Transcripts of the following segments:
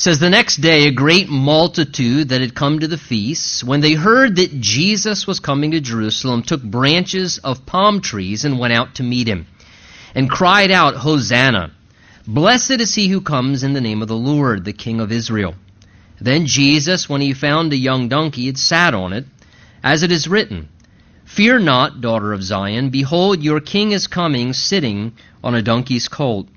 says the next day a great multitude that had come to the feast when they heard that jesus was coming to jerusalem took branches of palm trees and went out to meet him and cried out hosanna! Blessed is he who comes in the name of the lord the king of israel then jesus when he found a young donkey had sat on it as it is written fear not daughter of zion. Behold your king is coming sitting on a donkey's colt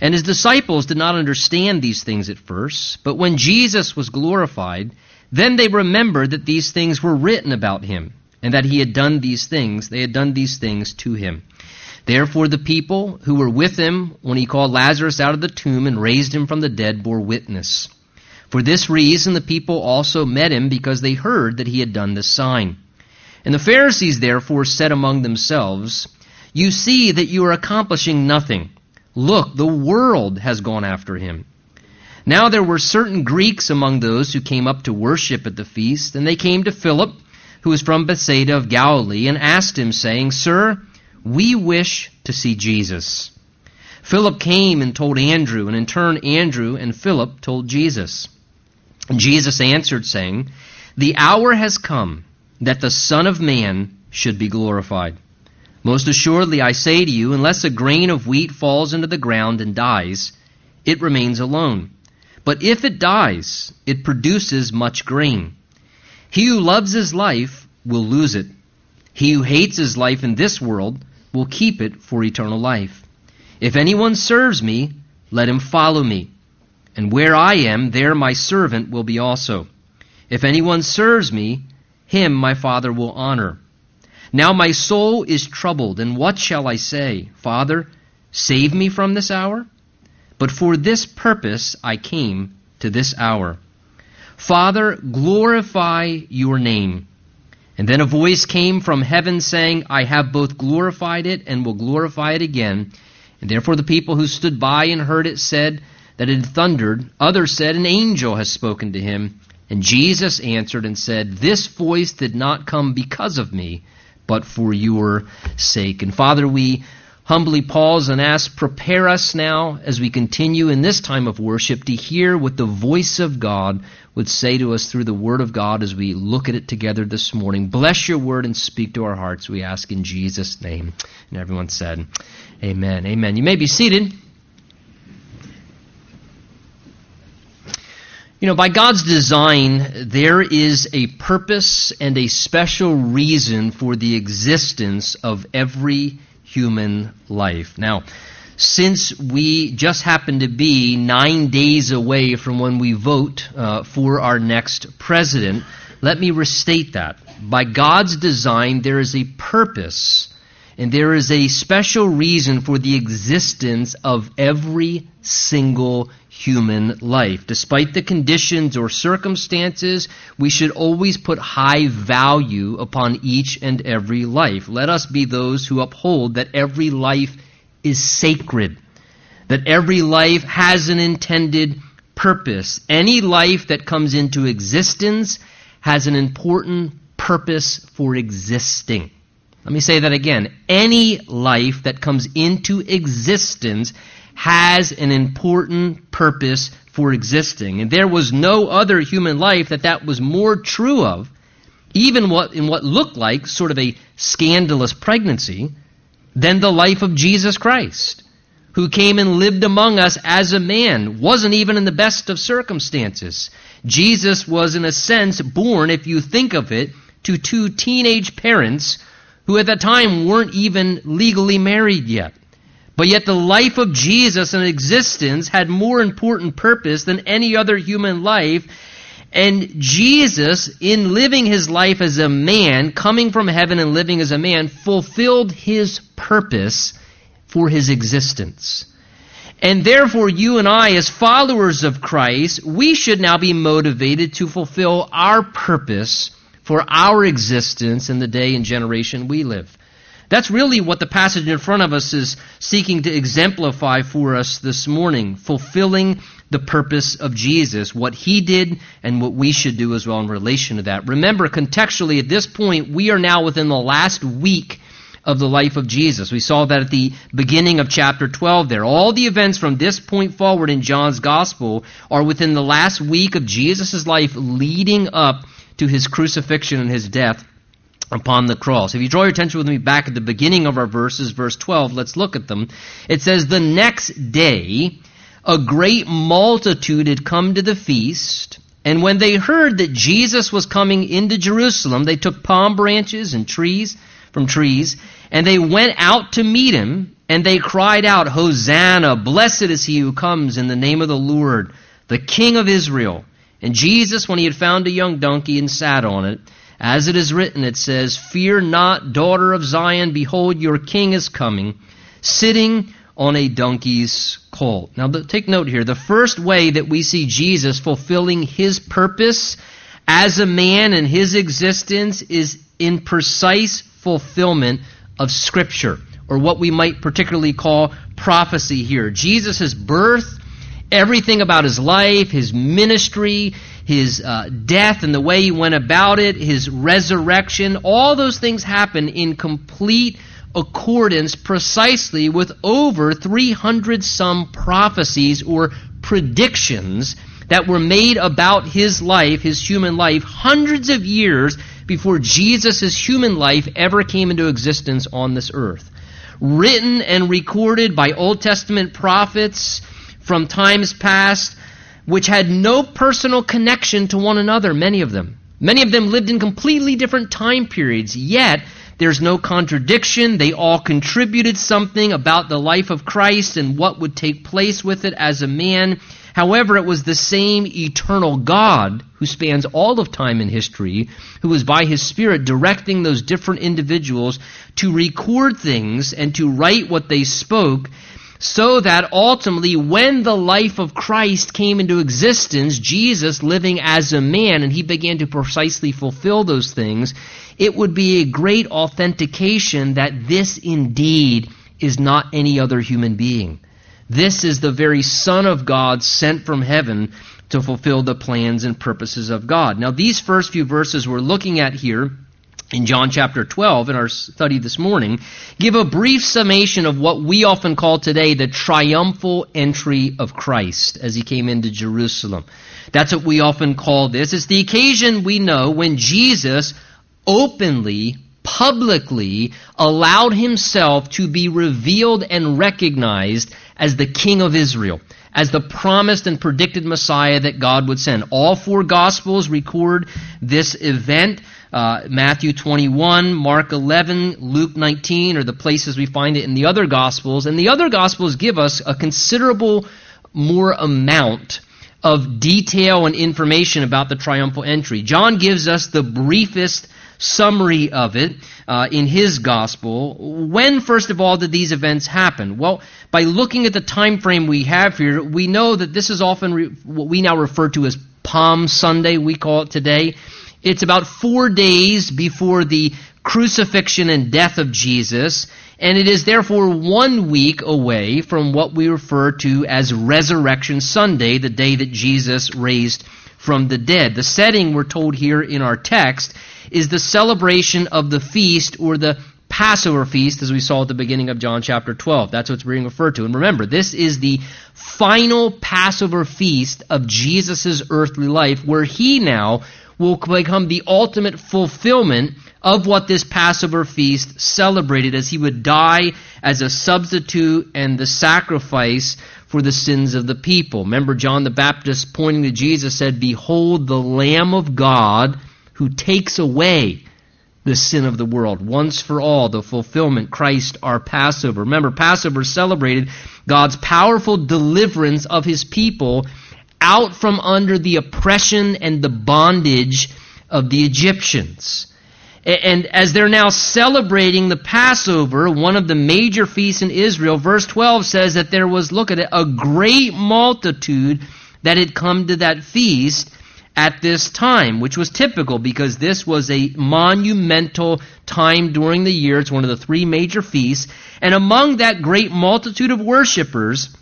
and his disciples did not understand these things at first, but when Jesus was glorified, then they remembered that these things were written about him, and that he had done these things, they had done these things to him. Therefore the people who were with him when he called Lazarus out of the tomb and raised him from the dead bore witness. For this reason the people also met him because they heard that he had done this sign. And the Pharisees therefore said among themselves, You see that you are accomplishing nothing. Look, the world has gone after him. Now there were certain Greeks among those who came up to worship at the feast, and they came to Philip, who was from Bethsaida of Galilee, and asked him, saying, Sir, we wish to see Jesus. Philip came and told Andrew, and in turn Andrew and Philip told Jesus. And Jesus answered, saying, The hour has come that the Son of Man should be glorified. Most assuredly, I say to you, unless a grain of wheat falls into the ground and dies, it remains alone. But if it dies, it produces much grain. He who loves his life will lose it. He who hates his life in this world will keep it for eternal life. If anyone serves me, let him follow me. And where I am, there my servant will be also. If anyone serves me, him my Father will honor. Now my soul is troubled, and what shall I say? Father, save me from this hour? But for this purpose I came to this hour. Father, glorify your name. And then a voice came from heaven saying, I have both glorified it and will glorify it again. And therefore the people who stood by and heard it said that it thundered. Others said, An angel has spoken to him. And Jesus answered and said, This voice did not come because of me but for your sake. And Father, we humbly pause and ask, prepare us now as we continue in this time of worship to hear what the voice of God would say to us through the Word of God as we look at it together this morning. Bless your Word and speak to our hearts, we ask in Jesus' name. And everyone said, Amen. Amen. You may be seated. You know, by God's design, there is a purpose and a special reason for the existence of every human life. Now, since we just happen to be nine days away from when we vote uh, for our next president, let me restate that. By God's design, there is a purpose and there is a special reason for the existence of every single human life. Despite the conditions or circumstances, we should always put high value upon each and every life. Let us be those who uphold that every life is sacred, that every life has an intended purpose. Any life that comes into existence has an important purpose for existing. Let me say that again. Any life that comes into existence has an important purpose for existing. And there was no other human life that that was more true of, even what, in what looked like sort of a scandalous pregnancy, than the life of Jesus Christ, who came and lived among us as a man, wasn't even in the best of circumstances. Jesus was, in a sense, born, if you think of it, to two teenage parents who at that time weren't even legally married yet. But yet the life of Jesus and existence had more important purpose than any other human life. And Jesus, in living his life as a man, coming from heaven and living as a man, fulfilled his purpose for his existence. And therefore, you and I, as followers of Christ, we should now be motivated to fulfill our purpose for our existence in the day and generation we live. That's really what the passage in front of us is seeking to exemplify for us this morning, fulfilling the purpose of Jesus, what he did and what we should do as well in relation to that. Remember, contextually, at this point, we are now within the last week of the life of Jesus. We saw that at the beginning of chapter 12 there. All the events from this point forward in John's gospel are within the last week of Jesus' life leading up to his crucifixion and his death upon the cross. If you draw your attention with me back at the beginning of our verses, verse 12, let's look at them. It says, The next day, a great multitude had come to the feast, and when they heard that Jesus was coming into Jerusalem, they took palm branches and trees from trees, and they went out to meet him, and they cried out, Hosanna, blessed is he who comes in the name of the Lord, the King of Israel. And Jesus, when he had found a young donkey and sat on it, as it is written, it says, Fear not, daughter of Zion, behold, your king is coming, sitting on a donkey's colt. Now, take note here. The first way that we see Jesus fulfilling his purpose as a man and his existence is in precise fulfillment of Scripture, or what we might particularly call prophecy here. Jesus' birth, everything about his life, his ministry, his uh, death and the way he went about it, his resurrection, all those things happen in complete accordance precisely with over 300 some prophecies or predictions that were made about his life, his human life, hundreds of years before Jesus' human life ever came into existence on this earth. Written and recorded by Old Testament prophets from times past which had no personal connection to one another, many of them. Many of them lived in completely different time periods, yet there's no contradiction. They all contributed something about the life of Christ and what would take place with it as a man. However, it was the same eternal God who spans all of time and history, who was by his Spirit directing those different individuals to record things and to write what they spoke so that ultimately, when the life of Christ came into existence, Jesus living as a man, and he began to precisely fulfill those things, it would be a great authentication that this indeed is not any other human being. This is the very Son of God sent from heaven to fulfill the plans and purposes of God. Now, these first few verses we're looking at here in John chapter 12 in our study this morning give a brief summation of what we often call today the triumphal entry of Christ as he came into Jerusalem. That's what we often call this. It's the occasion we know when Jesus openly, publicly allowed himself to be revealed and recognized as the King of Israel as the promised and predicted Messiah that God would send. All four Gospels record this event uh, Matthew 21, Mark 11, Luke 19 are the places we find it in the other Gospels. And the other Gospels give us a considerable more amount of detail and information about the triumphal entry. John gives us the briefest summary of it uh, in his gospel. When, first of all, did these events happen? Well, by looking at the time frame we have here, we know that this is often re- what we now refer to as Palm Sunday, we call it today. It's about four days before the crucifixion and death of Jesus, and it is therefore one week away from what we refer to as Resurrection Sunday, the day that Jesus raised from the dead. The setting we're told here in our text is the celebration of the feast or the Passover feast, as we saw at the beginning of John chapter 12. That's what's being referred to. And remember, this is the final Passover feast of Jesus' earthly life, where he now will become the ultimate fulfillment of what this Passover feast celebrated as he would die as a substitute and the sacrifice for the sins of the people. Remember, John the Baptist pointing to Jesus said, Behold the Lamb of God who takes away the sin of the world once for all, the fulfillment, Christ our Passover. Remember, Passover celebrated God's powerful deliverance of his people out from under the oppression and the bondage of the Egyptians. And as they're now celebrating the Passover, one of the major feasts in Israel, verse 12 says that there was, look at it, a great multitude that had come to that feast at this time, which was typical because this was a monumental time during the year. It's one of the three major feasts. And among that great multitude of worshippers,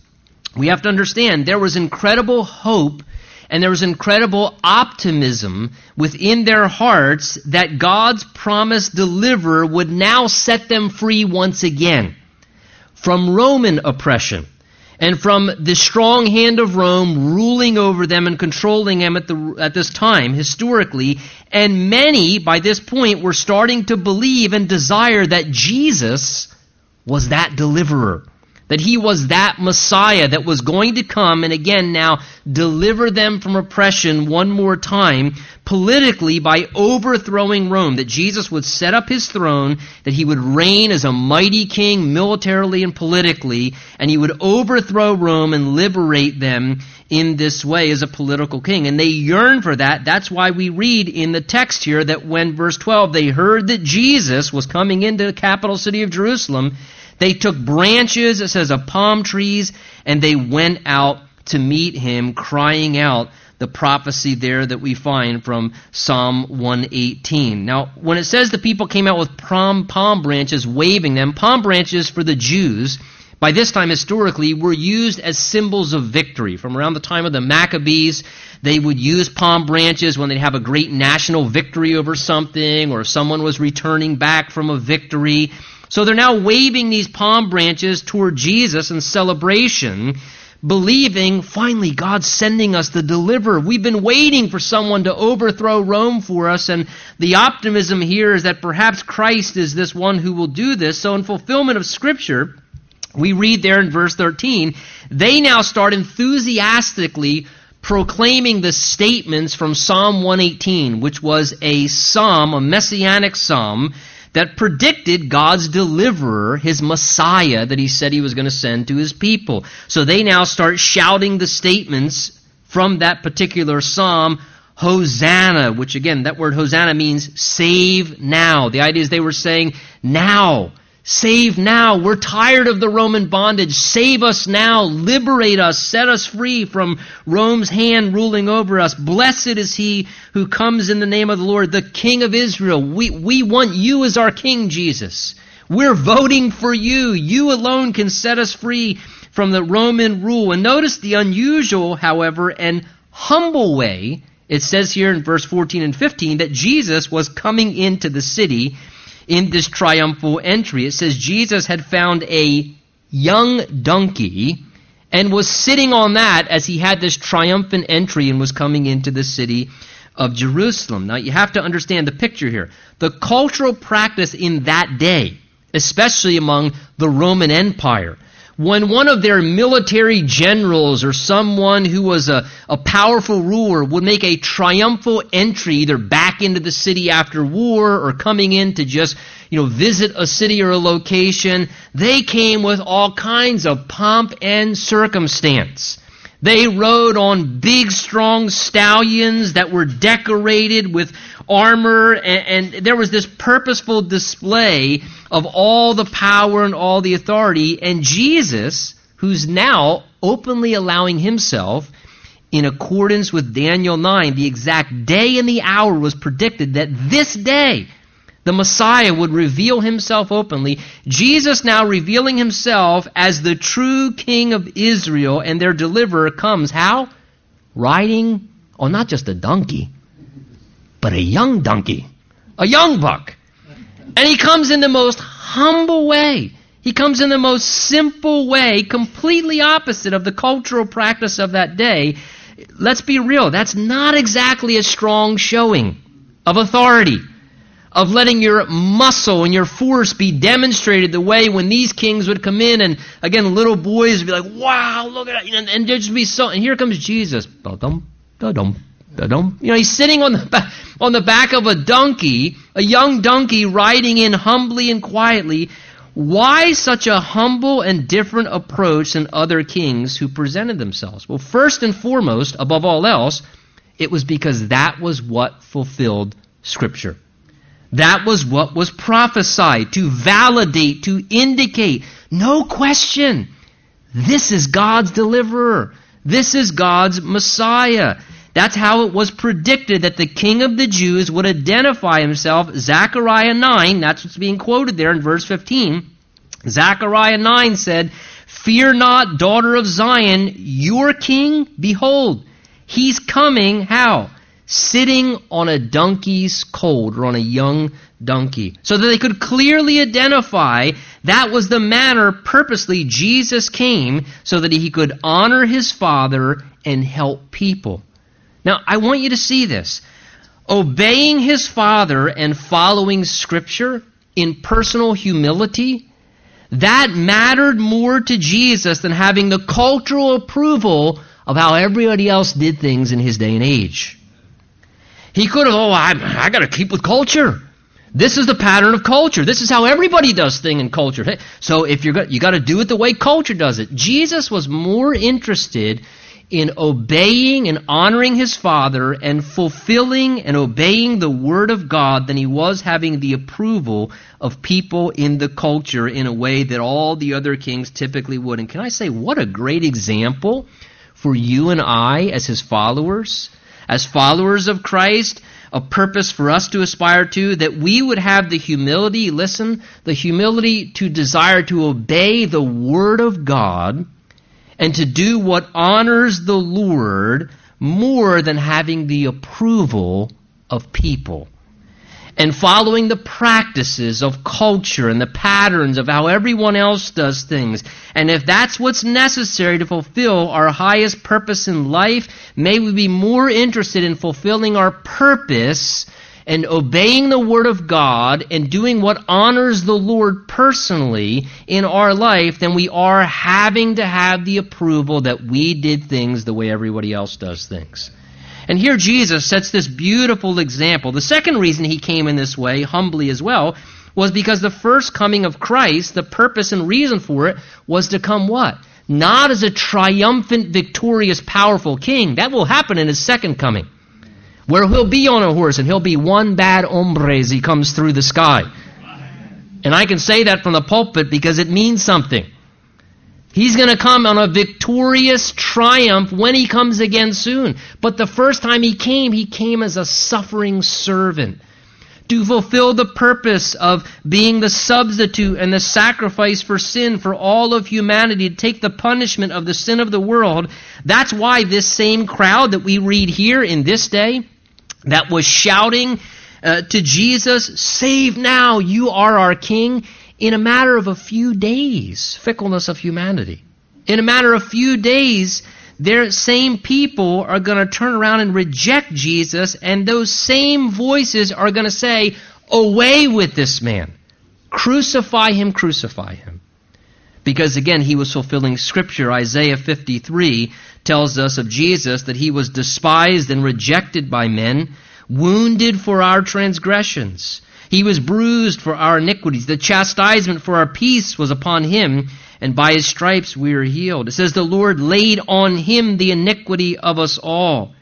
we have to understand there was incredible hope and there was incredible optimism within their hearts that God's promised deliverer would now set them free once again from Roman oppression and from the strong hand of Rome ruling over them and controlling them at, the, at this time, historically. And many, by this point, were starting to believe and desire that Jesus was that deliverer that he was that Messiah that was going to come and again now deliver them from oppression one more time politically by overthrowing Rome. That Jesus would set up his throne, that he would reign as a mighty king militarily and politically, and he would overthrow Rome and liberate them in this way as a political king. And they yearn for that. That's why we read in the text here that when verse 12 they heard that Jesus was coming into the capital city of Jerusalem, they took branches, it says, of palm trees, and they went out to meet him, crying out the prophecy there that we find from Psalm 118. Now, when it says the people came out with palm, palm branches, waving them, palm branches for the Jews, by this time historically, were used as symbols of victory. From around the time of the Maccabees, they would use palm branches when they'd have a great national victory over something, or someone was returning back from a victory. So they're now waving these palm branches toward Jesus in celebration, believing, finally, God's sending us the deliverer. We've been waiting for someone to overthrow Rome for us, and the optimism here is that perhaps Christ is this one who will do this. So, in fulfillment of Scripture, we read there in verse 13, they now start enthusiastically proclaiming the statements from Psalm 118, which was a psalm, a messianic psalm, that predicted God's deliverer, his Messiah, that he said he was going to send to his people. So they now start shouting the statements from that particular psalm Hosanna, which again, that word Hosanna means save now. The idea is they were saying, now, Save now. We're tired of the Roman bondage. Save us now. Liberate us. Set us free from Rome's hand ruling over us. Blessed is he who comes in the name of the Lord, the King of Israel. We, we want you as our King, Jesus. We're voting for you. You alone can set us free from the Roman rule. And notice the unusual, however, and humble way it says here in verse 14 and 15 that Jesus was coming into the city in this triumphal entry. It says Jesus had found a young donkey and was sitting on that as he had this triumphant entry and was coming into the city of Jerusalem. Now you have to understand the picture here. The cultural practice in that day, especially among the Roman Empire, when one of their military generals or someone who was a, a powerful ruler would make a triumphal entry either back into the city after war or coming in to just you know visit a city or a location they came with all kinds of pomp and circumstance they rode on big strong stallions that were decorated with armor and, and there was this purposeful display of all the power and all the authority. And Jesus, who's now openly allowing himself, in accordance with Daniel 9, the exact day and the hour was predicted that this day the Messiah would reveal himself openly. Jesus now revealing himself as the true King of Israel and their deliverer comes. How? Riding on not just a donkey, but a young donkey, a young buck. And he comes in the most humble way. He comes in the most simple way, completely opposite of the cultural practice of that day. Let's be real, that's not exactly a strong showing of authority, of letting your muscle and your force be demonstrated the way when these kings would come in and again little boys would be like, wow, look at that, and, and there'd just be so, and here comes Jesus. Da-dum, da-dum, you know, he's sitting on the, on the back of a donkey, a young donkey riding in humbly and quietly. Why such a humble and different approach than other kings who presented themselves? Well, first and foremost, above all else, it was because that was what fulfilled Scripture. That was what was prophesied to validate, to indicate, no question, this is God's deliverer. This is God's Messiah. That's how it was predicted that the king of the Jews would identify himself. Zechariah 9, that's what's being quoted there in verse 15. Zechariah 9 said, Fear not, daughter of Zion, your king, behold, He's coming, how? Sitting on a donkey's colt or on a young donkey. So that they could clearly identify that was the manner purposely Jesus came so that he could honor his Father and help people. Now, I want you to see this. Obeying his Father and following Scripture in personal humility, that mattered more to Jesus than having the cultural approval of how everybody else did things in his day and age. He could have, oh, I, I got to keep with culture. This is the pattern of culture. This is how everybody does thing in culture. So if you're you got to do it the way culture does it. Jesus was more interested in obeying and honoring his Father and fulfilling and obeying the Word of God than he was having the approval of people in the culture in a way that all the other kings typically would. And can I say, what a great example for you and I as his followers? As followers of Christ, a purpose for us to aspire to, that we would have the humility, listen, the humility to desire to obey the Word of God and to do what honors the Lord more than having the approval of people. And following the practices of culture and the patterns of how everyone else does things. And if that's what's necessary to fulfill our highest purpose in life, may we be more interested in fulfilling our purpose and obeying the Word of God and doing what honors the Lord personally in our life than we are having to have the approval that we did things the way everybody else does things. And here Jesus sets this beautiful example. The second reason he came in this way, humbly as well, was because the first coming of Christ, the purpose and reason for it, was to come what? Not as a triumphant, victorious, powerful king. That will happen in his second coming where he'll be on a horse and he'll be one bad hombre as he comes through the sky. And I can say that from the pulpit because it means something. He's going to come on a victorious triumph when he comes again soon. But the first time he came, he came as a suffering servant to fulfill the purpose of being the substitute and the sacrifice for sin for all of humanity, to take the punishment of the sin of the world. That's why this same crowd that we read here in this day, that was shouting uh, to Jesus, Save now, you are our King, in a matter of a few days. Fickleness of humanity. In a matter of a few days, their same people are going to turn around and reject Jesus, and those same voices are going to say, Away with this man. Crucify him, crucify him. Because again, he was fulfilling Scripture. Isaiah 53 tells us of Jesus that he was despised and rejected by men, wounded for our transgressions. He was bruised for our iniquities. The chastisement for our peace was upon him, and by his stripes we are healed. It says, The Lord laid on him the iniquity of us all.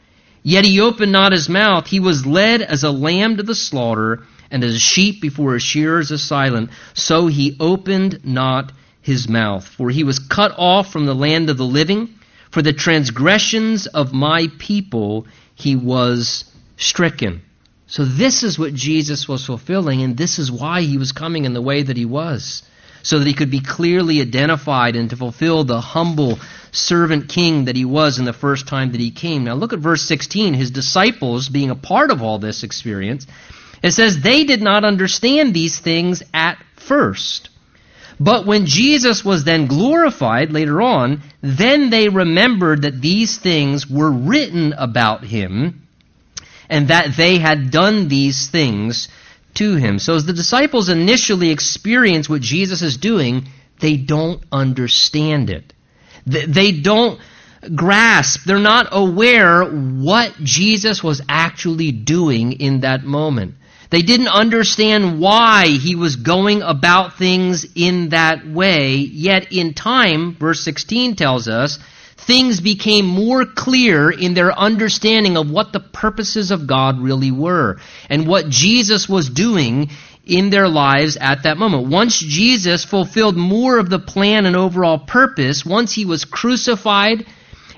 Yet he opened not his mouth. He was led as a lamb to the slaughter, and as a sheep before his shearers is silent. So he opened not his mouth. For he was cut off from the land of the living. For the transgressions of my people he was stricken. So this is what Jesus was fulfilling, and this is why he was coming in the way that he was. So that he could be clearly identified and to fulfill the humble servant king that he was in the first time that he came. Now look at verse 16. His disciples, being a part of all this experience, it says, they did not understand these things at first. But when Jesus was then glorified later on, then they remembered that these things were written about him and that they had done these things to him. So as the disciples initially experience what Jesus is doing, they don't understand it. They don't grasp, they're not aware what Jesus was actually doing in that moment. They didn't understand why he was going about things in that way, yet in time, verse 16 tells us, things became more clear in their understanding of what the purposes of God really were and what Jesus was doing in their lives at that moment. Once Jesus fulfilled more of the plan and overall purpose, once he was crucified,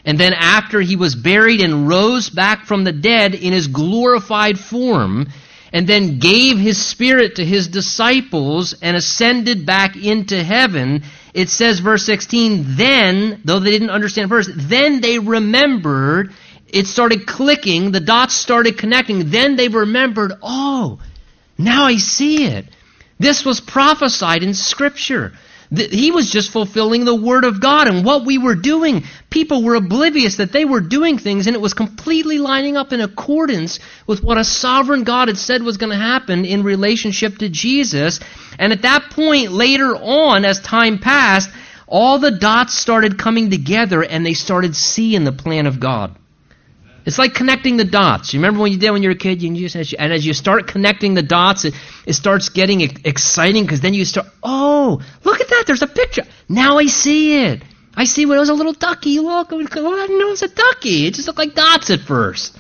and then after he was buried and rose back from the dead in his glorified form, and then gave his spirit to his disciples and ascended back into heaven, it says, verse 16, then, though they didn't understand first, then they remembered it started clicking, the dots started connecting. Then they remembered, oh, now I see it. This was prophesied in Scripture. He was just fulfilling the Word of God. And what we were doing, people were oblivious that they were doing things, and it was completely lining up in accordance with what a sovereign God had said was going to happen in relationship to Jesus. And at that point, later on, as time passed, all the dots started coming together and they started seeing the plan of God. It's like connecting the dots. You remember when you did when you were a kid? You just, and as you start connecting the dots, it, it starts getting exciting because then you start, oh, look at that. There's a picture. Now I see it. I see what it was a little ducky. Look, oh, I didn't know it was a ducky. It just looked like dots at first.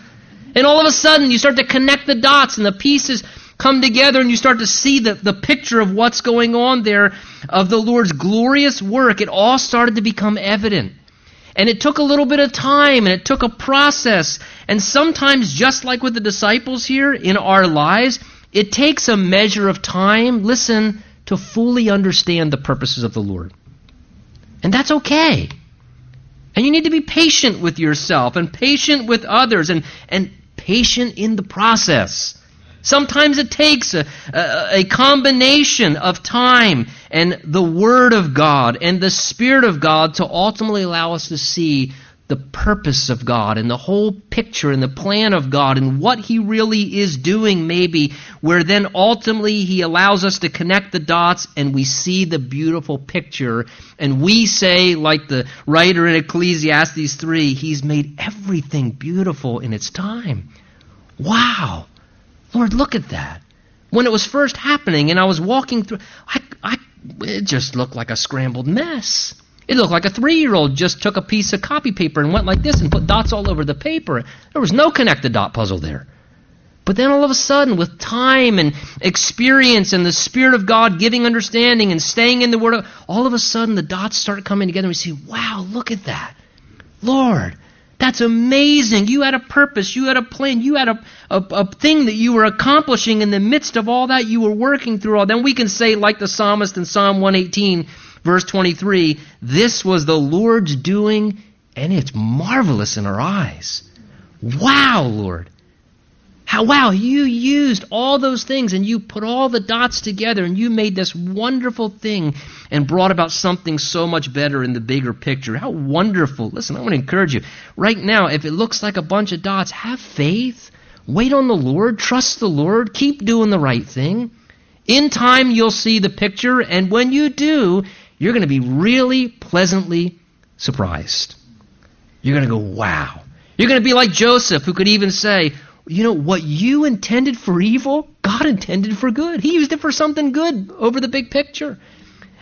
And all of a sudden, you start to connect the dots and the pieces come together and you start to see the, the picture of what's going on there of the Lord's glorious work. It all started to become evident. And it took a little bit of time and it took a process. And sometimes, just like with the disciples here in our lives, it takes a measure of time, listen, to fully understand the purposes of the Lord. And that's okay. And you need to be patient with yourself and patient with others and, and patient in the process. Sometimes it takes a, a, a, combination of time and the Word of God and the Spirit of God to ultimately allow us to see the purpose of God and the whole picture and the plan of God and what He really is doing, maybe, where then ultimately He allows us to connect the dots and we see the beautiful picture. And we say, like the writer in Ecclesiastes 3, He's made everything beautiful in its time. Wow! Lord, look at that. When it was first happening and I was walking through, I, I, it just looked like a scrambled mess. It looked like a three year old just took a piece of copy paper and went like this and put dots all over the paper. There was no connected dot puzzle there. But then all of a sudden, with time and experience and the Spirit of God giving understanding and staying in the Word, all of a sudden the dots start coming together and we see, wow, look at that. Lord, that's amazing. You had a purpose. You had a plan. You had a, a, a, thing that you were accomplishing in the midst of all that you were working through all. Then we can say, like the psalmist in Psalm 118, verse 23, this was the Lord's doing, and it's marvelous in our eyes. Wow, Lord. How, wow, you used all those things and you put all the dots together and you made this wonderful thing and brought about something so much better in the bigger picture. How wonderful. Listen, I want to encourage you. Right now, if it looks like a bunch of dots, have faith. Wait on the Lord. Trust the Lord. Keep doing the right thing. In time, you'll see the picture, and when you do, you're going to be really pleasantly surprised. You're going to go, wow. You're going to be like Joseph, who could even say, you know, what you intended for evil, God intended for good. He used it for something good over the big picture.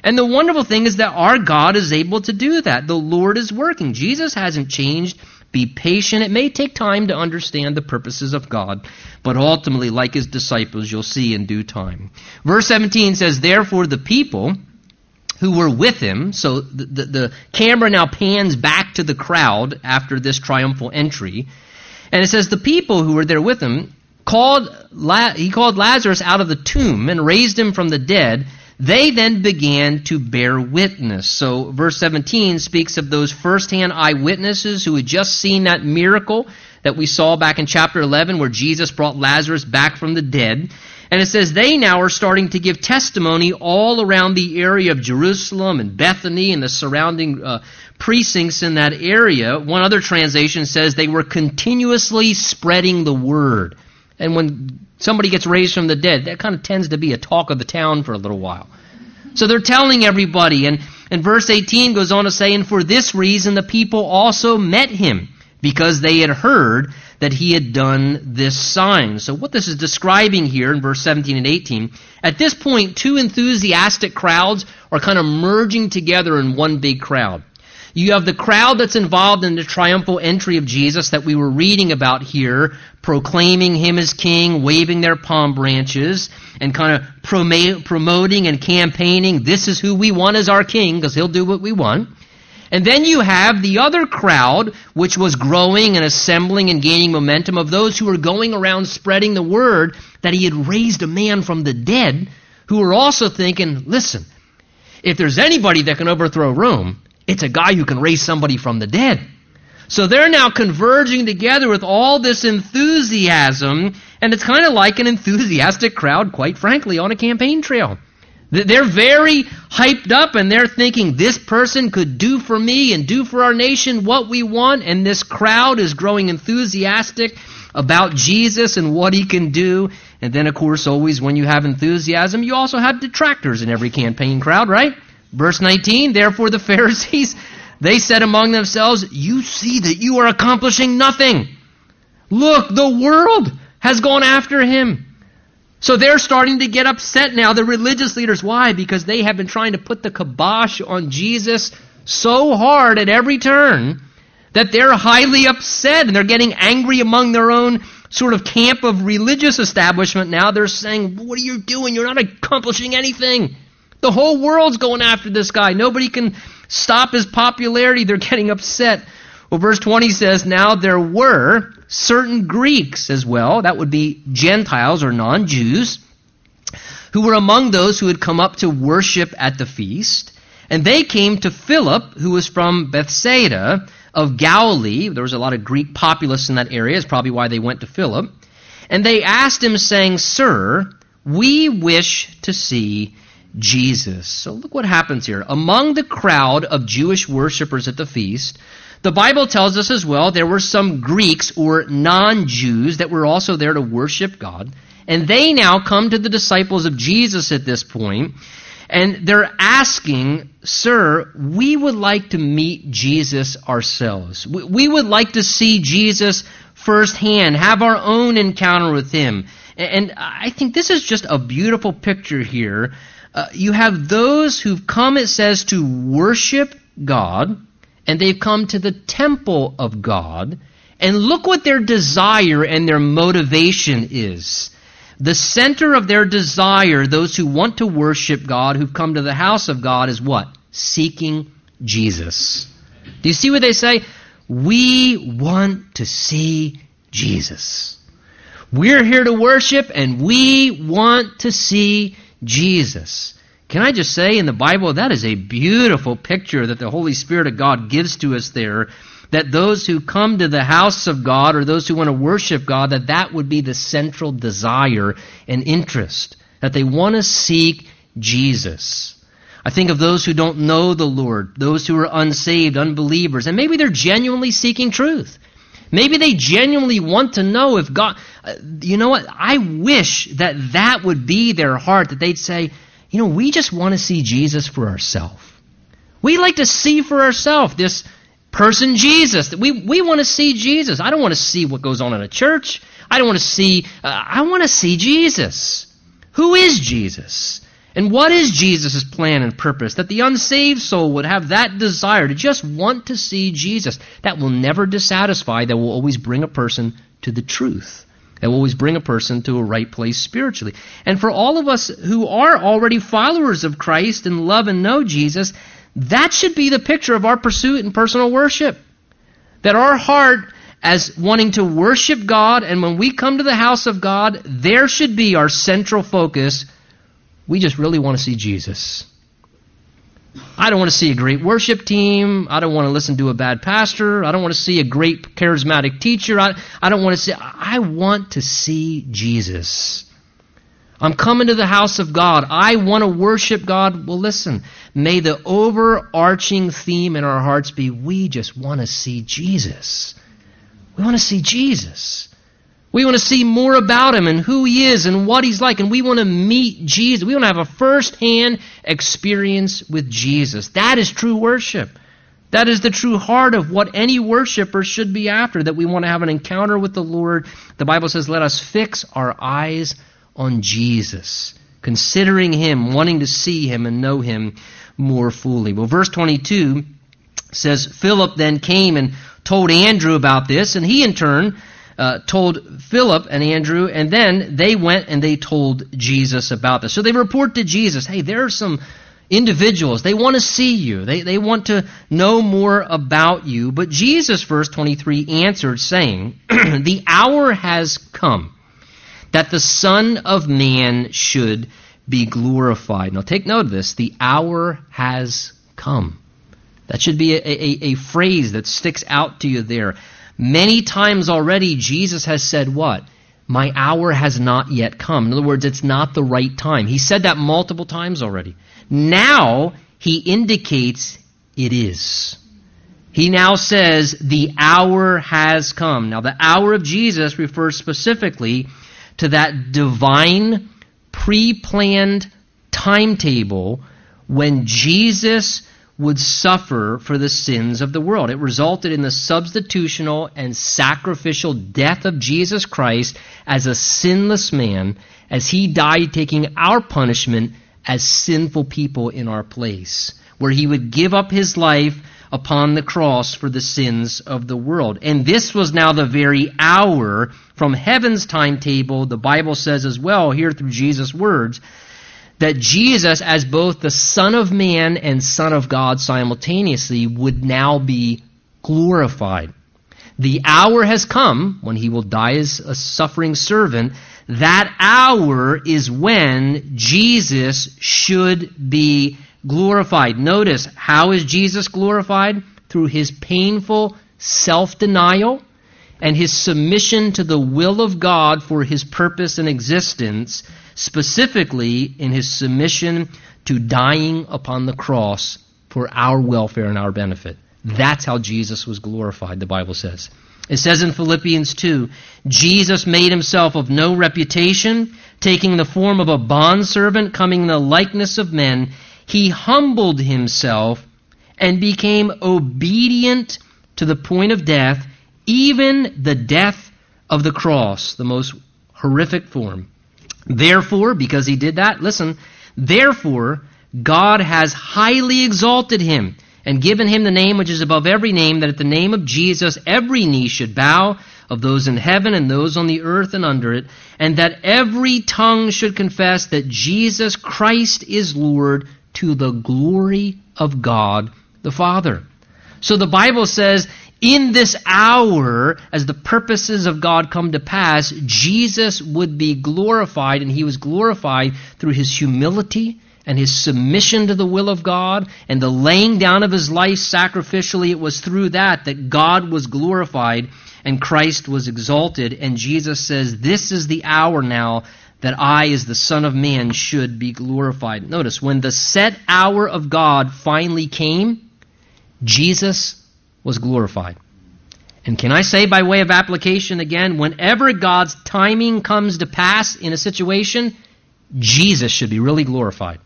And the wonderful thing is that our God is able to do that. The Lord is working. Jesus hasn't changed. Be patient. It may take time to understand the purposes of God, but ultimately, like his disciples, you'll see in due time. Verse 17 says, Therefore, the people who were with him, so the, the, the camera now pans back to the crowd after this triumphal entry. And it says the people who were there with him called he called Lazarus out of the tomb and raised him from the dead. They then began to bear witness. So verse 17 speaks of those firsthand eyewitnesses who had just seen that miracle that we saw back in chapter 11 where Jesus brought Lazarus back from the dead. And it says they now are starting to give testimony all around the area of Jerusalem and Bethany and the surrounding uh, precincts in that area. One other translation says they were continuously spreading the word. And when somebody gets raised from the dead, that kind of tends to be a talk of the town for a little while. So they're telling everybody. And, and verse 18 goes on to say, And for this reason the people also met him, because they had heard that he had done this sign. So what this is describing here in verse 17 and 18, at this point, two enthusiastic crowds are kind of merging together in one big crowd. You have the crowd that's involved in the triumphal entry of Jesus that we were reading about here, proclaiming him as king, waving their palm branches, and kind of promoting and campaigning, this is who we want as our king, because he'll do what we want. And then you have the other crowd, which was growing and assembling and gaining momentum, of those who were going around spreading the word that he had raised a man from the dead, who were also thinking, listen, if there's anybody that can overthrow Rome, it's a guy who can raise somebody from the dead. So they're now converging together with all this enthusiasm, and it's kind of like an enthusiastic crowd, quite frankly, on a campaign trail. They're very hyped up and they're thinking this person could do for me and do for our nation what we want, and this crowd is growing enthusiastic about Jesus and what he can do. And then, of course, always when you have enthusiasm, you also have detractors in every campaign crowd, right? Verse 19, therefore the Pharisees, they said among themselves, You see that you are accomplishing nothing. Look, the world has gone after him. So they're starting to get upset now, the religious leaders. Why? Because they have been trying to put the kibosh on Jesus so hard at every turn that they're highly upset and they're getting angry among their own sort of camp of religious establishment now. They're saying, What are you doing? You're not accomplishing anything. The whole world's going after this guy. Nobody can stop his popularity. They're getting upset. Well, verse 20 says, Now there were certain Greeks as well, that would be Gentiles or non Jews, who were among those who had come up to worship at the feast. And they came to Philip, who was from Bethsaida of Galilee. There was a lot of Greek populace in that area, is probably why they went to Philip. And they asked him, saying, Sir, we wish to see Jesus. So look what happens here. Among the crowd of Jewish worshippers at the feast, the Bible tells us as well there were some Greeks or non Jews that were also there to worship God. And they now come to the disciples of Jesus at this point, and they're asking, Sir, we would like to meet Jesus ourselves. We would like to see Jesus firsthand, have our own encounter with him. And I think this is just a beautiful picture here. Uh, you have those who've come, it says, to worship God and they've come to the temple of God. And look what their desire and their motivation is. The center of their desire, those who want to worship God, who've come to the house of God, is what? Seeking Jesus. Do you see what they say? We want to see Jesus. We're here to worship and we want to see Jesus. Can I just say in the Bible, that is a beautiful picture that the Holy Spirit of God gives to us there. That those who come to the house of God or those who want to worship God, that that would be the central desire and interest. That they want to seek Jesus. I think of those who don't know the Lord, those who are unsaved, unbelievers, and maybe they're genuinely seeking truth. Maybe they genuinely want to know if God, uh, you know what? I wish that that would be their heart, that they'd say, you know, we just want to see Jesus for ourselves. We like to see for ourselves this person Jesus. We, we want to see Jesus. I don't want to see what goes on in a church. I don't want to see, uh, I want to see Jesus. Who is Jesus? And what is Jesus' plan and purpose? That the unsaved soul would have that desire to just want to see Jesus. That will never dissatisfy, that will always bring a person to the truth. That will always bring a person to a right place spiritually. And for all of us who are already followers of Christ and love and know Jesus, that should be the picture of our pursuit in personal worship. That our heart, as wanting to worship God, and when we come to the house of God, there should be our central focus. We just really want to see Jesus. I don't want to see a great worship team. I don't want to listen to a bad pastor. I don't want to see a great charismatic teacher. I, I don't want to see, I want to see Jesus. I'm coming to the house of God. I want to worship God. Well, listen, may the overarching theme in our hearts be we just want to see Jesus. We want to see Jesus. We want to see more about him and who he is and what he's like. And we want to meet Jesus. We want to have a first hand experience with Jesus. That is true worship. That is the true heart of what any worshiper should be after, that we want to have an encounter with the Lord. The Bible says, let us fix our eyes on Jesus, considering him, wanting to see him and know him more fully. Well, verse 22 says, Philip then came and told Andrew about this, and he in turn uh, told Philip and Andrew, and then they went and they told Jesus about this. So they report to Jesus, hey, there are some individuals. They want to see you. They, they want to know more about you. But Jesus, verse 23, answered, saying, The hour has come that the Son of Man should be glorified. Now take note of this. The hour has come. That should be a, a, a phrase that sticks out to you there. Many times already, Jesus has said what? My hour has not yet come. In other words, it's not the right time. He said that multiple times already. Now, he indicates it is. He now says, the hour has come. Now, the hour of Jesus refers specifically to that divine, pre planned timetable when Jesus would suffer for the sins of the world. It resulted in the substitutional and sacrificial death of Jesus Christ as a sinless man as he died taking our punishment as sinful people in our place, where he would give up his life upon the cross for the sins of the world. And this was now the very hour from heaven's timetable, the Bible says as well here through Jesus' words, that Jesus, as both the Son of Man and Son of God simultaneously, would now be glorified. The hour has come when he will die as a suffering servant. That hour is when Jesus should be glorified. Notice, how is Jesus glorified? Through his painful self denial and his submission to the will of God for his purpose and existence specifically in his submission to dying upon the cross for our welfare and our benefit. That's how Jesus was glorified, the Bible says. It says in Philippians 2 Jesus made himself of no reputation, taking the form of a bondservant, coming in the likeness of men. He humbled himself and became obedient to the point of death, even the death of the cross, the most horrific form. Therefore, because he did that, listen, therefore, God has highly exalted him and given him the name which is above every name, that at the name of Jesus every knee should bow, of those in heaven and those on the earth and under it, and that every tongue should confess that Jesus Christ is Lord to the glory of God the Father. So the Bible says in this hour, as the purposes of God come to pass, Jesus would be glorified, and he was glorified through his humility and his submission to the will of God and the laying down of his life sacrificially. It was through that that God was glorified and Christ was exalted. And Jesus says, This is the hour now that I, as the Son of Man, should be glorified. Notice, when the set hour of God finally came, Jesus was glorified. And can I say, by way of application again, whenever God's timing comes to pass in a situation, Jesus should be really glorified.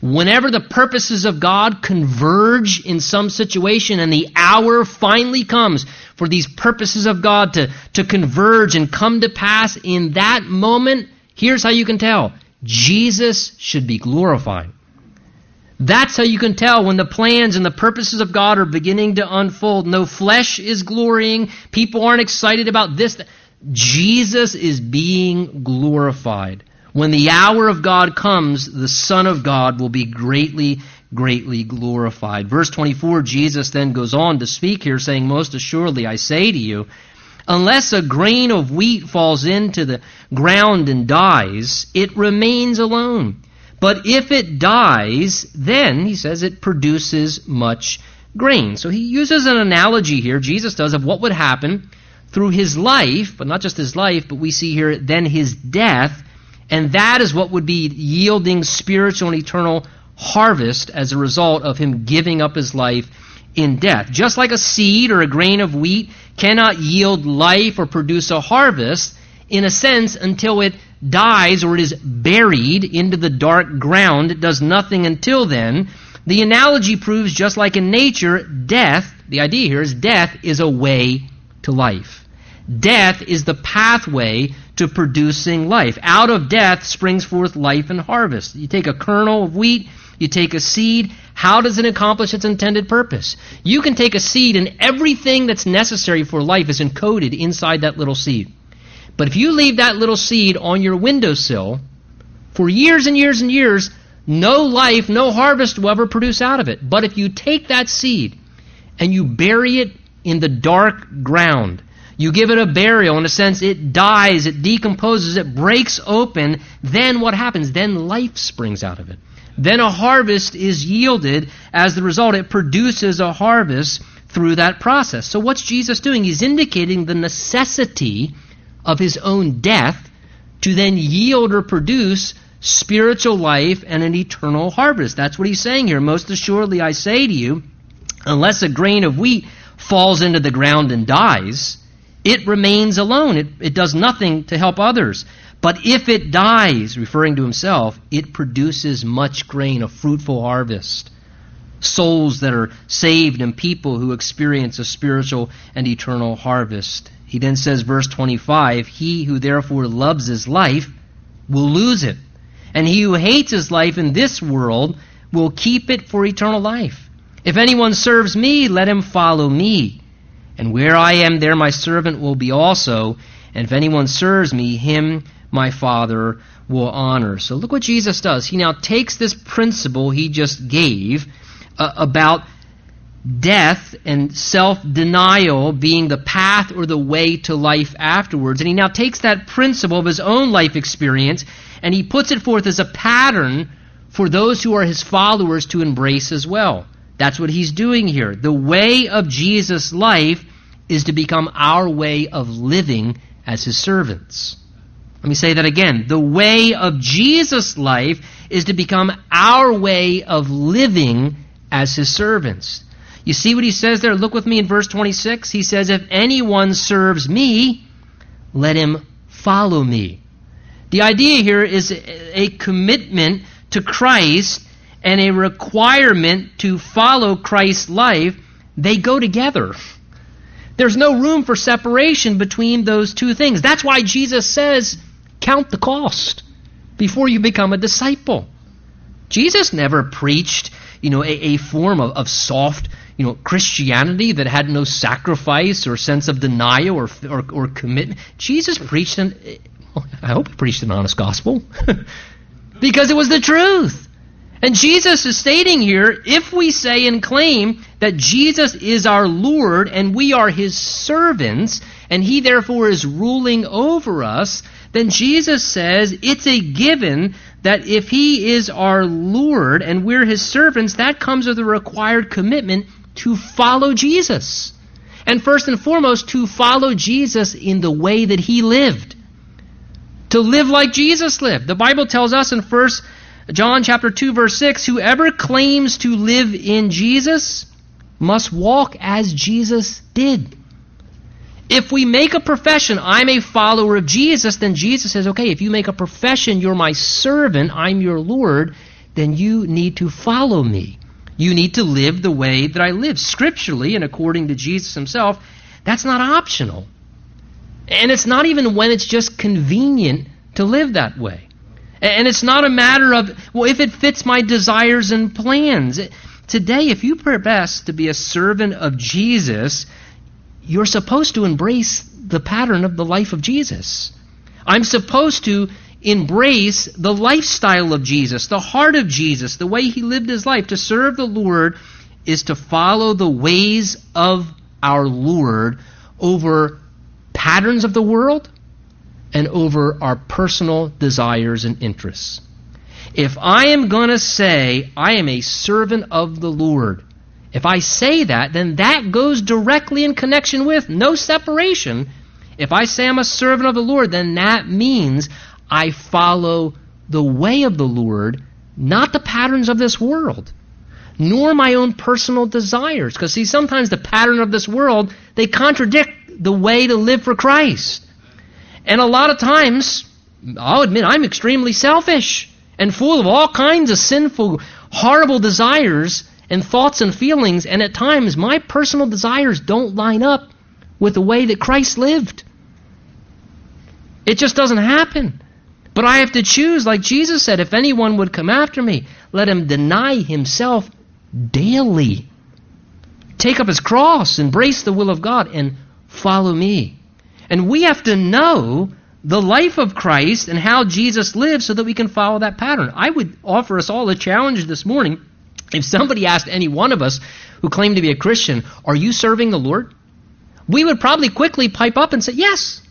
Whenever the purposes of God converge in some situation and the hour finally comes for these purposes of God to, to converge and come to pass in that moment, here's how you can tell Jesus should be glorified. That's how you can tell when the plans and the purposes of God are beginning to unfold. No flesh is glorying. People aren't excited about this. Jesus is being glorified. When the hour of God comes, the Son of God will be greatly, greatly glorified. Verse 24, Jesus then goes on to speak here, saying, Most assuredly, I say to you, unless a grain of wheat falls into the ground and dies, it remains alone. But if it dies, then, he says, it produces much grain. So he uses an analogy here, Jesus does, of what would happen through his life, but not just his life, but we see here then his death, and that is what would be yielding spiritual and eternal harvest as a result of him giving up his life in death. Just like a seed or a grain of wheat cannot yield life or produce a harvest, in a sense, until it dies or it is buried into the dark ground, it does nothing until then. The analogy proves just like in nature, death, the idea here is death is a way to life. Death is the pathway to producing life. Out of death springs forth life and harvest. You take a kernel of wheat, you take a seed, how does it accomplish its intended purpose? You can take a seed and everything that's necessary for life is encoded inside that little seed. But if you leave that little seed on your windowsill for years and years and years, no life, no harvest will ever produce out of it. But if you take that seed and you bury it in the dark ground, you give it a burial, in a sense, it dies, it decomposes, it breaks open, then what happens? Then life springs out of it. then a harvest is yielded. As the result, it produces a harvest through that process. So, what's Jesus doing? He's indicating the necessity of his own death to then yield or produce spiritual life and an eternal harvest. That's what he's saying here. Most assuredly, I say to you, unless a grain of wheat falls into the ground and dies, it remains alone. It, it does nothing to help others. But if it dies, referring to himself, it produces much grain, a fruitful harvest. Souls that are saved and people who experience a spiritual and eternal harvest. He then says, verse 25, He who therefore loves his life will lose it. And he who hates his life in this world will keep it for eternal life. If anyone serves me, let him follow me. And where I am, there my servant will be also. And if anyone serves me, him my Father will honor. So look what Jesus does. He now takes this principle he just gave uh, about death and self denial being the path or the way to life afterwards. And he now takes that principle of his own life experience and he puts it forth as a pattern for those who are his followers to embrace as well. That's what he's doing here. The way of Jesus' life is to become our way of living as his servants. Let me say that again. The way of Jesus' life is to become our way of living as his servants. You see what he says there? Look with me in verse 26. He says, If anyone serves me, let him follow me. The idea here is a commitment to Christ and a requirement to follow Christ's life. They go together. There's no room for separation between those two things. That's why Jesus says, Count the cost before you become a disciple. Jesus never preached, you know, a, a form of, of soft you know, Christianity that had no sacrifice or sense of denial or, or, or commitment. Jesus preached an, I hope he preached an honest gospel because it was the truth. And Jesus is stating here if we say and claim that Jesus is our Lord and we are his servants and he therefore is ruling over us, then Jesus says it's a given that if he is our Lord and we're his servants, that comes with a required commitment to follow Jesus. And first and foremost, to follow Jesus in the way that he lived. To live like Jesus lived. The Bible tells us in 1 John chapter 2 verse 6, whoever claims to live in Jesus must walk as Jesus did. If we make a profession, I'm a follower of Jesus, then Jesus says, okay, if you make a profession, you're my servant, I'm your Lord, then you need to follow me. You need to live the way that I live. Scripturally, and according to Jesus himself, that's not optional. And it's not even when it's just convenient to live that way. And it's not a matter of, well, if it fits my desires and plans. Today, if you profess to be a servant of Jesus, you're supposed to embrace the pattern of the life of Jesus. I'm supposed to embrace the lifestyle of Jesus, the heart of Jesus, the way he lived his life. To serve the Lord is to follow the ways of our Lord over patterns of the world and over our personal desires and interests. If I am going to say I am a servant of the Lord, if I say that, then that goes directly in connection with, no separation. If I say I'm a servant of the Lord, then that means I follow the way of the Lord, not the patterns of this world, nor my own personal desires. Because, see, sometimes the pattern of this world, they contradict the way to live for Christ. And a lot of times, I'll admit, I'm extremely selfish and full of all kinds of sinful, horrible desires and thoughts and feelings, and at times my personal desires don't line up with the way that Christ lived. It just doesn't happen. But I have to choose, like Jesus said, if anyone would come after me, let him deny himself daily. Take up his cross, embrace the will of God, and follow me. And we have to know the life of Christ and how Jesus lived so that we can follow that pattern. I would offer us all a challenge this morning if somebody asked any one of us who claim to be a Christian, Are you serving the Lord? We would probably quickly pipe up and say, Yes.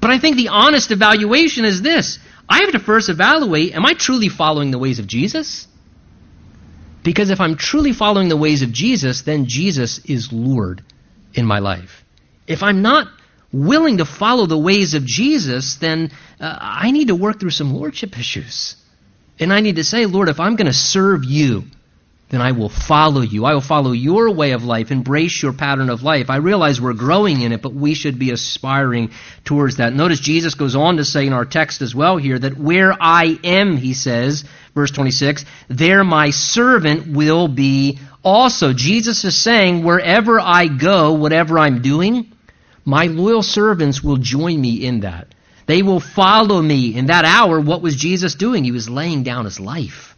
But I think the honest evaluation is this I have to first evaluate am I truly following the ways of Jesus? Because if I'm truly following the ways of Jesus, then Jesus is Lord in my life. If I'm not willing to follow the ways of Jesus, then uh, I need to work through some lordship issues. And I need to say, Lord, if I'm going to serve you, then I will follow you. I will follow your way of life, embrace your pattern of life. I realize we're growing in it, but we should be aspiring towards that. Notice Jesus goes on to say in our text as well here that where I am, he says, verse 26, there my servant will be also. Jesus is saying, wherever I go, whatever I'm doing, my loyal servants will join me in that. They will follow me. In that hour, what was Jesus doing? He was laying down his life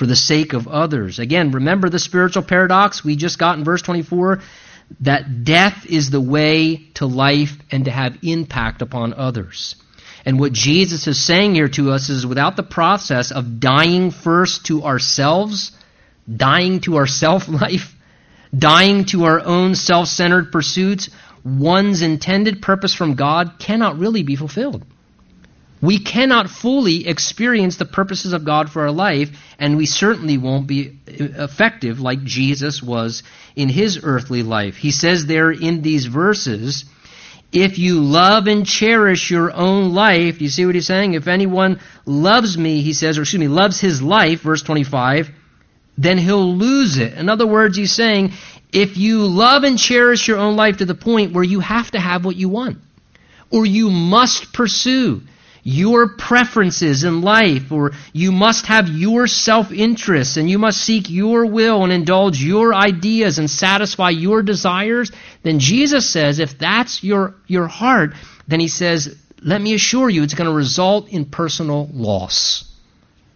for the sake of others. Again, remember the spiritual paradox we just got in verse 24? That death is the way to life and to have impact upon others. And what Jesus is saying here to us is without the process of dying first to ourselves, dying to our self life, dying to our own self centered pursuits, one's intended purpose from God cannot really be fulfilled. We cannot fully experience the purposes of God for our life, and we certainly won't be effective like Jesus was in his earthly life. He says there in these verses, if you love and cherish your own life, you see what he's saying? If anyone loves me, he says, or excuse me, loves his life, verse 25, then he'll lose it. In other words, he's saying, if you love and cherish your own life to the point where you have to have what you want, or you must pursue your preferences in life, or you must have your self interest, and you must seek your will and indulge your ideas and satisfy your desires, then Jesus says, if that's your, your heart, then he says, let me assure you, it's going to result in personal loss.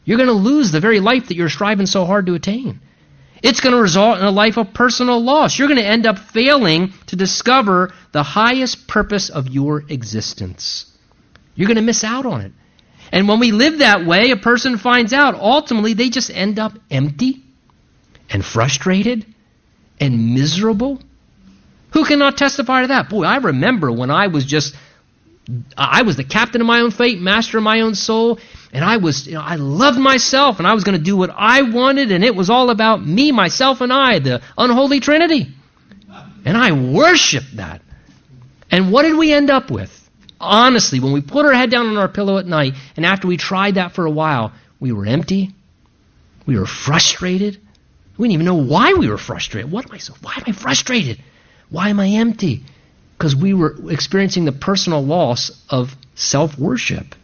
You're going to lose the very life that you're striving so hard to attain. It's going to result in a life of personal loss. You're going to end up failing to discover the highest purpose of your existence. You're going to miss out on it. And when we live that way, a person finds out ultimately they just end up empty and frustrated and miserable. Who cannot testify to that? Boy, I remember when I was just I was the captain of my own fate, master of my own soul, and I was, you know, I loved myself, and I was going to do what I wanted, and it was all about me, myself, and I, the unholy Trinity. And I worshiped that. And what did we end up with? Honestly, when we put our head down on our pillow at night, and after we tried that for a while, we were empty. We were frustrated. We didn't even know why we were frustrated. What am I so? Why am I frustrated? Why am I empty? because we were experiencing the personal loss of self worship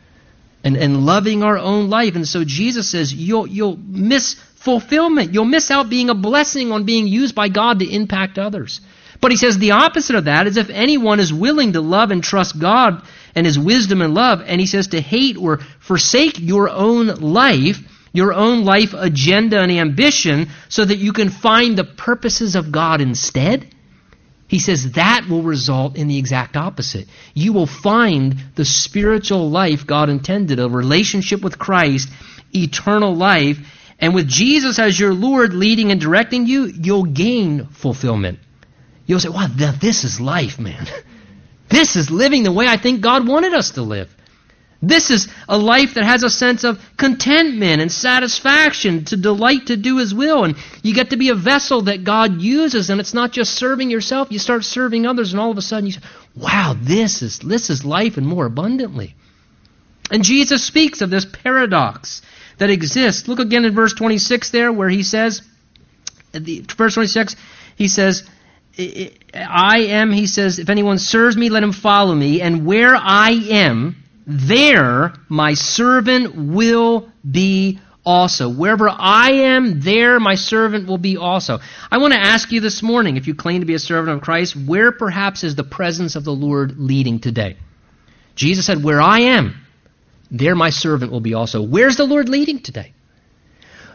and, and loving our own life. And so Jesus says, you'll, you'll miss fulfillment. You'll miss out being a blessing on being used by God to impact others. But he says the opposite of that is if anyone is willing to love and trust God and his wisdom and love, and he says to hate or forsake your own life, your own life agenda and ambition, so that you can find the purposes of God instead he says that will result in the exact opposite. You will find the spiritual life God intended, a relationship with Christ, eternal life, and with Jesus as your Lord leading and directing you, you'll gain fulfillment. You'll say, wow, this is life, man. This is living the way I think God wanted us to live. This is a life that has a sense of contentment and satisfaction to delight to do His will. And you get to be a vessel that God uses, and it's not just serving yourself, you start serving others, and all of a sudden you say, Wow, this is, this is life and more abundantly. And Jesus speaks of this paradox that exists. Look again in verse 26 there, where he says, verse 26, he says, I am, he says, if anyone serves me, let him follow me, and where I am, there my servant will be also. Wherever I am, there my servant will be also. I want to ask you this morning, if you claim to be a servant of Christ, where perhaps is the presence of the Lord leading today? Jesus said, Where I am, there my servant will be also. Where's the Lord leading today?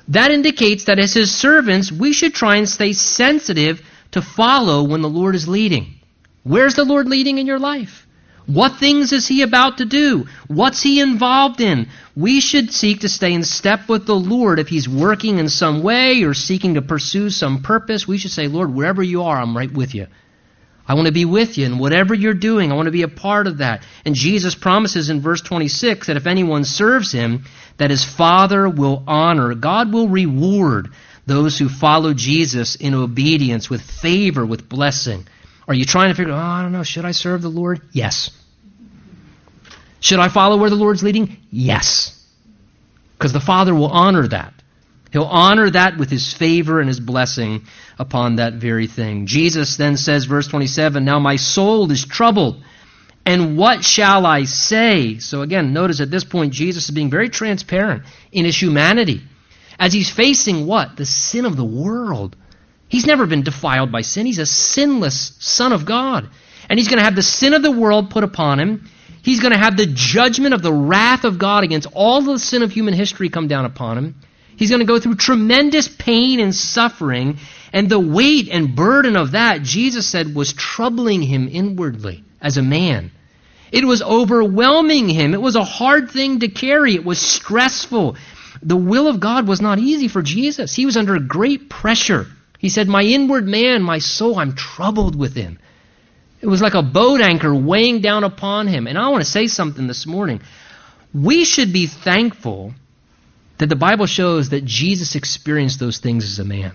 That indicates that as his servants, we should try and stay sensitive to follow when the Lord is leading. Where's the Lord leading in your life? What things is he about to do? What's he involved in? We should seek to stay in step with the Lord. If he's working in some way or seeking to pursue some purpose, we should say, Lord, wherever you are, I'm right with you. I want to be with you, and whatever you're doing, I want to be a part of that. And Jesus promises in verse 26 that if anyone serves him, that his Father will honor, God will reward those who follow Jesus in obedience with favor, with blessing. Are you trying to figure out, oh, I don't know, should I serve the Lord? Yes. Should I follow where the Lord's leading? Yes. Because the Father will honor that. He'll honor that with his favor and his blessing upon that very thing. Jesus then says, verse 27, Now my soul is troubled, and what shall I say? So again, notice at this point, Jesus is being very transparent in his humanity. As he's facing what? The sin of the world. He's never been defiled by sin. He's a sinless Son of God. And he's going to have the sin of the world put upon him. He's going to have the judgment of the wrath of God against all the sin of human history come down upon him. He's going to go through tremendous pain and suffering, and the weight and burden of that, Jesus said, was troubling him inwardly as a man. It was overwhelming him. It was a hard thing to carry. It was stressful. The will of God was not easy for Jesus. He was under great pressure. He said, My inward man, my soul, I'm troubled within. It was like a boat anchor weighing down upon him. And I want to say something this morning. We should be thankful that the Bible shows that Jesus experienced those things as a man.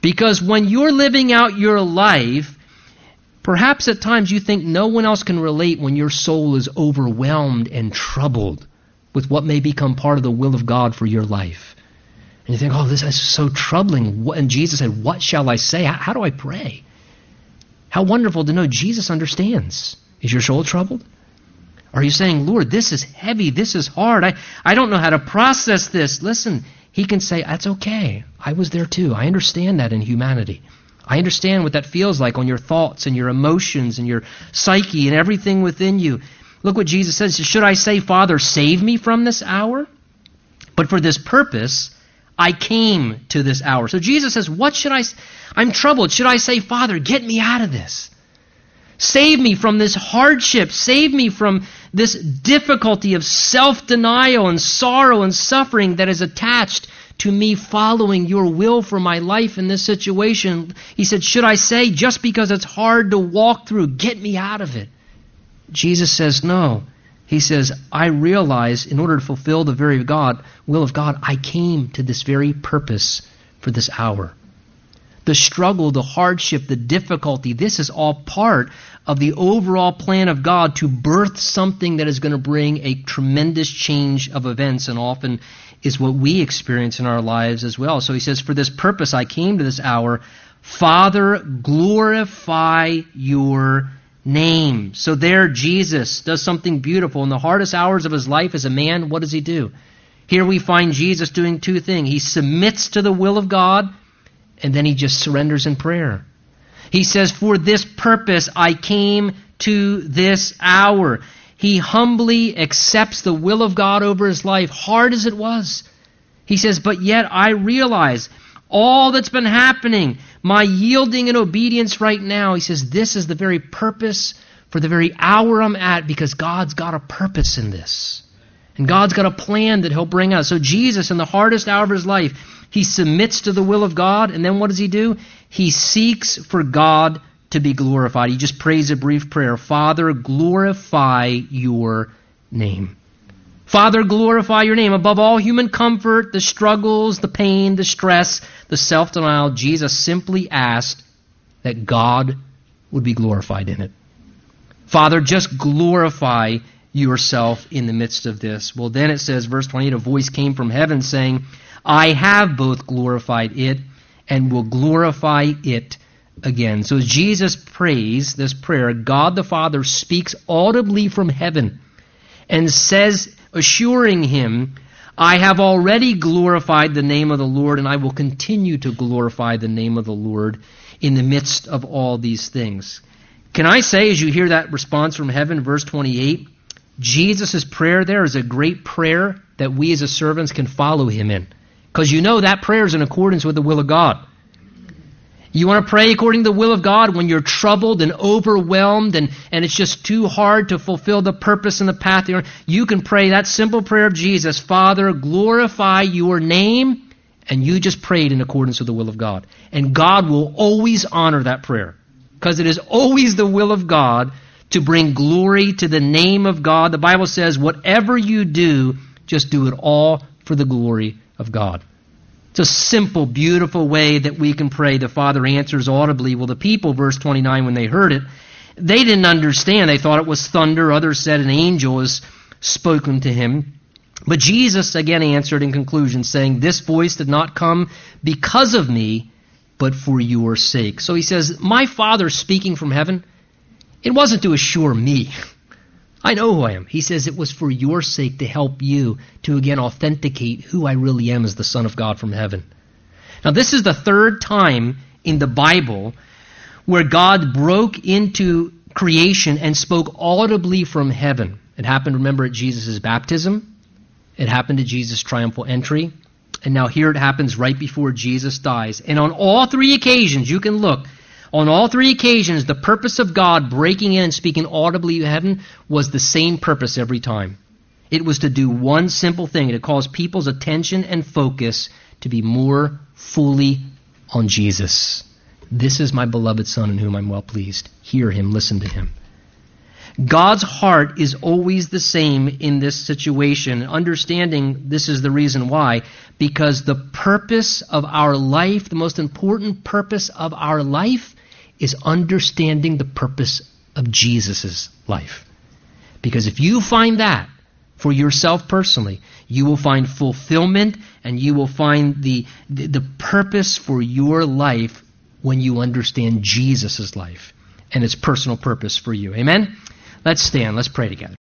Because when you're living out your life, perhaps at times you think no one else can relate when your soul is overwhelmed and troubled with what may become part of the will of God for your life. And you think, oh, this is so troubling. And Jesus said, What shall I say? How do I pray? How wonderful to know Jesus understands. Is your soul troubled? Are you saying, Lord, this is heavy, this is hard, I, I don't know how to process this? Listen, he can say, That's okay. I was there too. I understand that in humanity. I understand what that feels like on your thoughts and your emotions and your psyche and everything within you. Look what Jesus says. Should I say, Father, save me from this hour? But for this purpose, I came to this hour. So Jesus says, What should I? I'm troubled. Should I say, Father, get me out of this? Save me from this hardship. Save me from this difficulty of self denial and sorrow and suffering that is attached to me following your will for my life in this situation. He said, Should I say, just because it's hard to walk through, get me out of it? Jesus says, No. He says, I realize in order to fulfill the very God, will of God, I came to this very purpose for this hour the struggle, the hardship, the difficulty, this is all part of the overall plan of God to birth something that is going to bring a tremendous change of events and often is what we experience in our lives as well. So he says, For this purpose I came to this hour. Father, glorify your name. So there Jesus does something beautiful. In the hardest hours of his life as a man, what does he do? Here we find Jesus doing two things. He submits to the will of God and then he just surrenders in prayer. He says, For this purpose I came to this hour. He humbly accepts the will of God over his life, hard as it was. He says, But yet I realize all that's been happening, my yielding and obedience right now. He says, This is the very purpose for the very hour I'm at because God's got a purpose in this. And God's got a plan that He'll bring us. So, Jesus, in the hardest hour of His life, he submits to the will of God, and then what does he do? He seeks for God to be glorified. He just prays a brief prayer Father, glorify your name. Father, glorify your name. Above all human comfort, the struggles, the pain, the stress, the self denial, Jesus simply asked that God would be glorified in it. Father, just glorify yourself in the midst of this. Well, then it says, verse 28, a voice came from heaven saying, I have both glorified it and will glorify it again. So Jesus prays this prayer, God the Father speaks audibly from heaven and says, assuring him, I have already glorified the name of the Lord, and I will continue to glorify the name of the Lord in the midst of all these things. Can I say, as you hear that response from heaven, verse 28, Jesus' prayer there is a great prayer that we as a servants can follow him in. Because you know that prayer is in accordance with the will of God. You want to pray according to the will of God when you're troubled and overwhelmed and, and it's just too hard to fulfill the purpose and the path you're on. You can pray that simple prayer of Jesus Father, glorify your name. And you just prayed in accordance with the will of God. And God will always honor that prayer. because it is always the will of God to bring glory to the name of God. The Bible says, whatever you do, just do it all for the glory of God. It's a simple, beautiful way that we can pray. The Father answers audibly. Well, the people, verse 29, when they heard it, they didn't understand. They thought it was thunder. Others said an angel has spoken to him. But Jesus again answered in conclusion, saying, This voice did not come because of me, but for your sake. So he says, My Father speaking from heaven, it wasn't to assure me. I know who I am. He says it was for your sake to help you to again authenticate who I really am as the Son of God from heaven. Now, this is the third time in the Bible where God broke into creation and spoke audibly from heaven. It happened, remember, at Jesus' baptism. It happened at Jesus' triumphal entry. And now here it happens right before Jesus dies. And on all three occasions, you can look, on all three occasions, the purpose of God breaking in and speaking audibly to heaven was the same purpose every time. It was to do one simple thing to cause people's attention and focus to be more fully on Jesus. This is my beloved Son in whom I'm well pleased. Hear him, listen to him. God's heart is always the same in this situation. Understanding this is the reason why. Because the purpose of our life, the most important purpose of our life, is understanding the purpose of Jesus' life. Because if you find that for yourself personally, you will find fulfillment and you will find the, the, the purpose for your life when you understand Jesus' life and its personal purpose for you. Amen? Let's stand. Let's pray together.